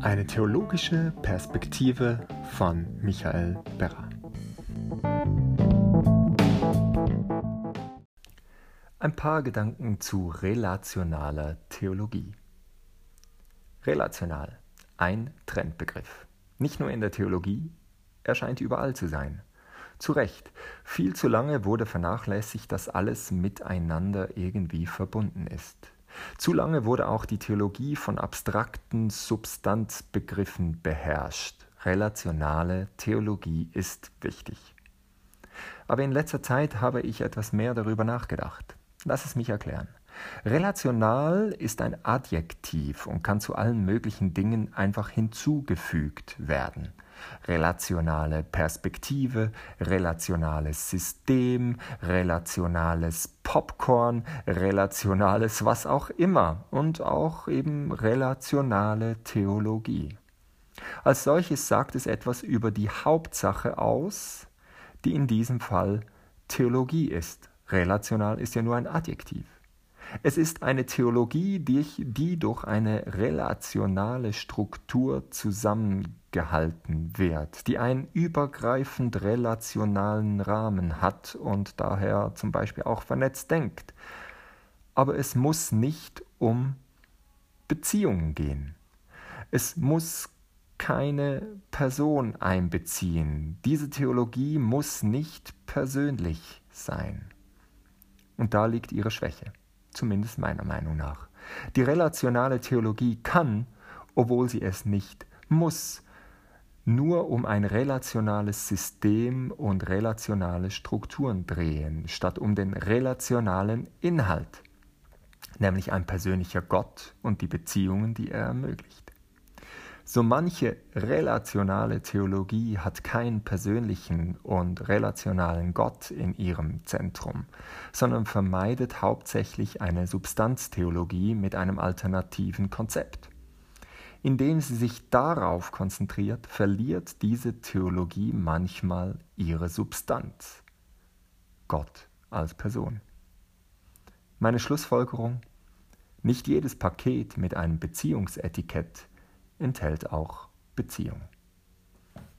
Eine theologische Perspektive von Michael Berra. Ein paar Gedanken zu relationaler Theologie. Relational, ein Trendbegriff. Nicht nur in der Theologie, er scheint überall zu sein. Zu Recht, viel zu lange wurde vernachlässigt, dass alles miteinander irgendwie verbunden ist. Zu lange wurde auch die Theologie von abstrakten Substanzbegriffen beherrscht. Relationale Theologie ist wichtig. Aber in letzter Zeit habe ich etwas mehr darüber nachgedacht. Lass es mich erklären. Relational ist ein Adjektiv und kann zu allen möglichen Dingen einfach hinzugefügt werden relationale Perspektive, relationales System, relationales Popcorn, relationales was auch immer und auch eben relationale Theologie. Als solches sagt es etwas über die Hauptsache aus, die in diesem Fall Theologie ist. Relational ist ja nur ein Adjektiv. Es ist eine Theologie, die durch eine relationale Struktur zusammengehalten wird, die einen übergreifend relationalen Rahmen hat und daher zum Beispiel auch vernetzt denkt. Aber es muss nicht um Beziehungen gehen. Es muss keine Person einbeziehen. Diese Theologie muss nicht persönlich sein. Und da liegt ihre Schwäche zumindest meiner Meinung nach. Die relationale Theologie kann, obwohl sie es nicht muss, nur um ein relationales System und relationale Strukturen drehen, statt um den relationalen Inhalt, nämlich ein persönlicher Gott und die Beziehungen, die er ermöglicht. So manche relationale Theologie hat keinen persönlichen und relationalen Gott in ihrem Zentrum, sondern vermeidet hauptsächlich eine Substanztheologie mit einem alternativen Konzept. Indem sie sich darauf konzentriert, verliert diese Theologie manchmal ihre Substanz. Gott als Person. Meine Schlussfolgerung? Nicht jedes Paket mit einem Beziehungsetikett enthält auch Beziehung.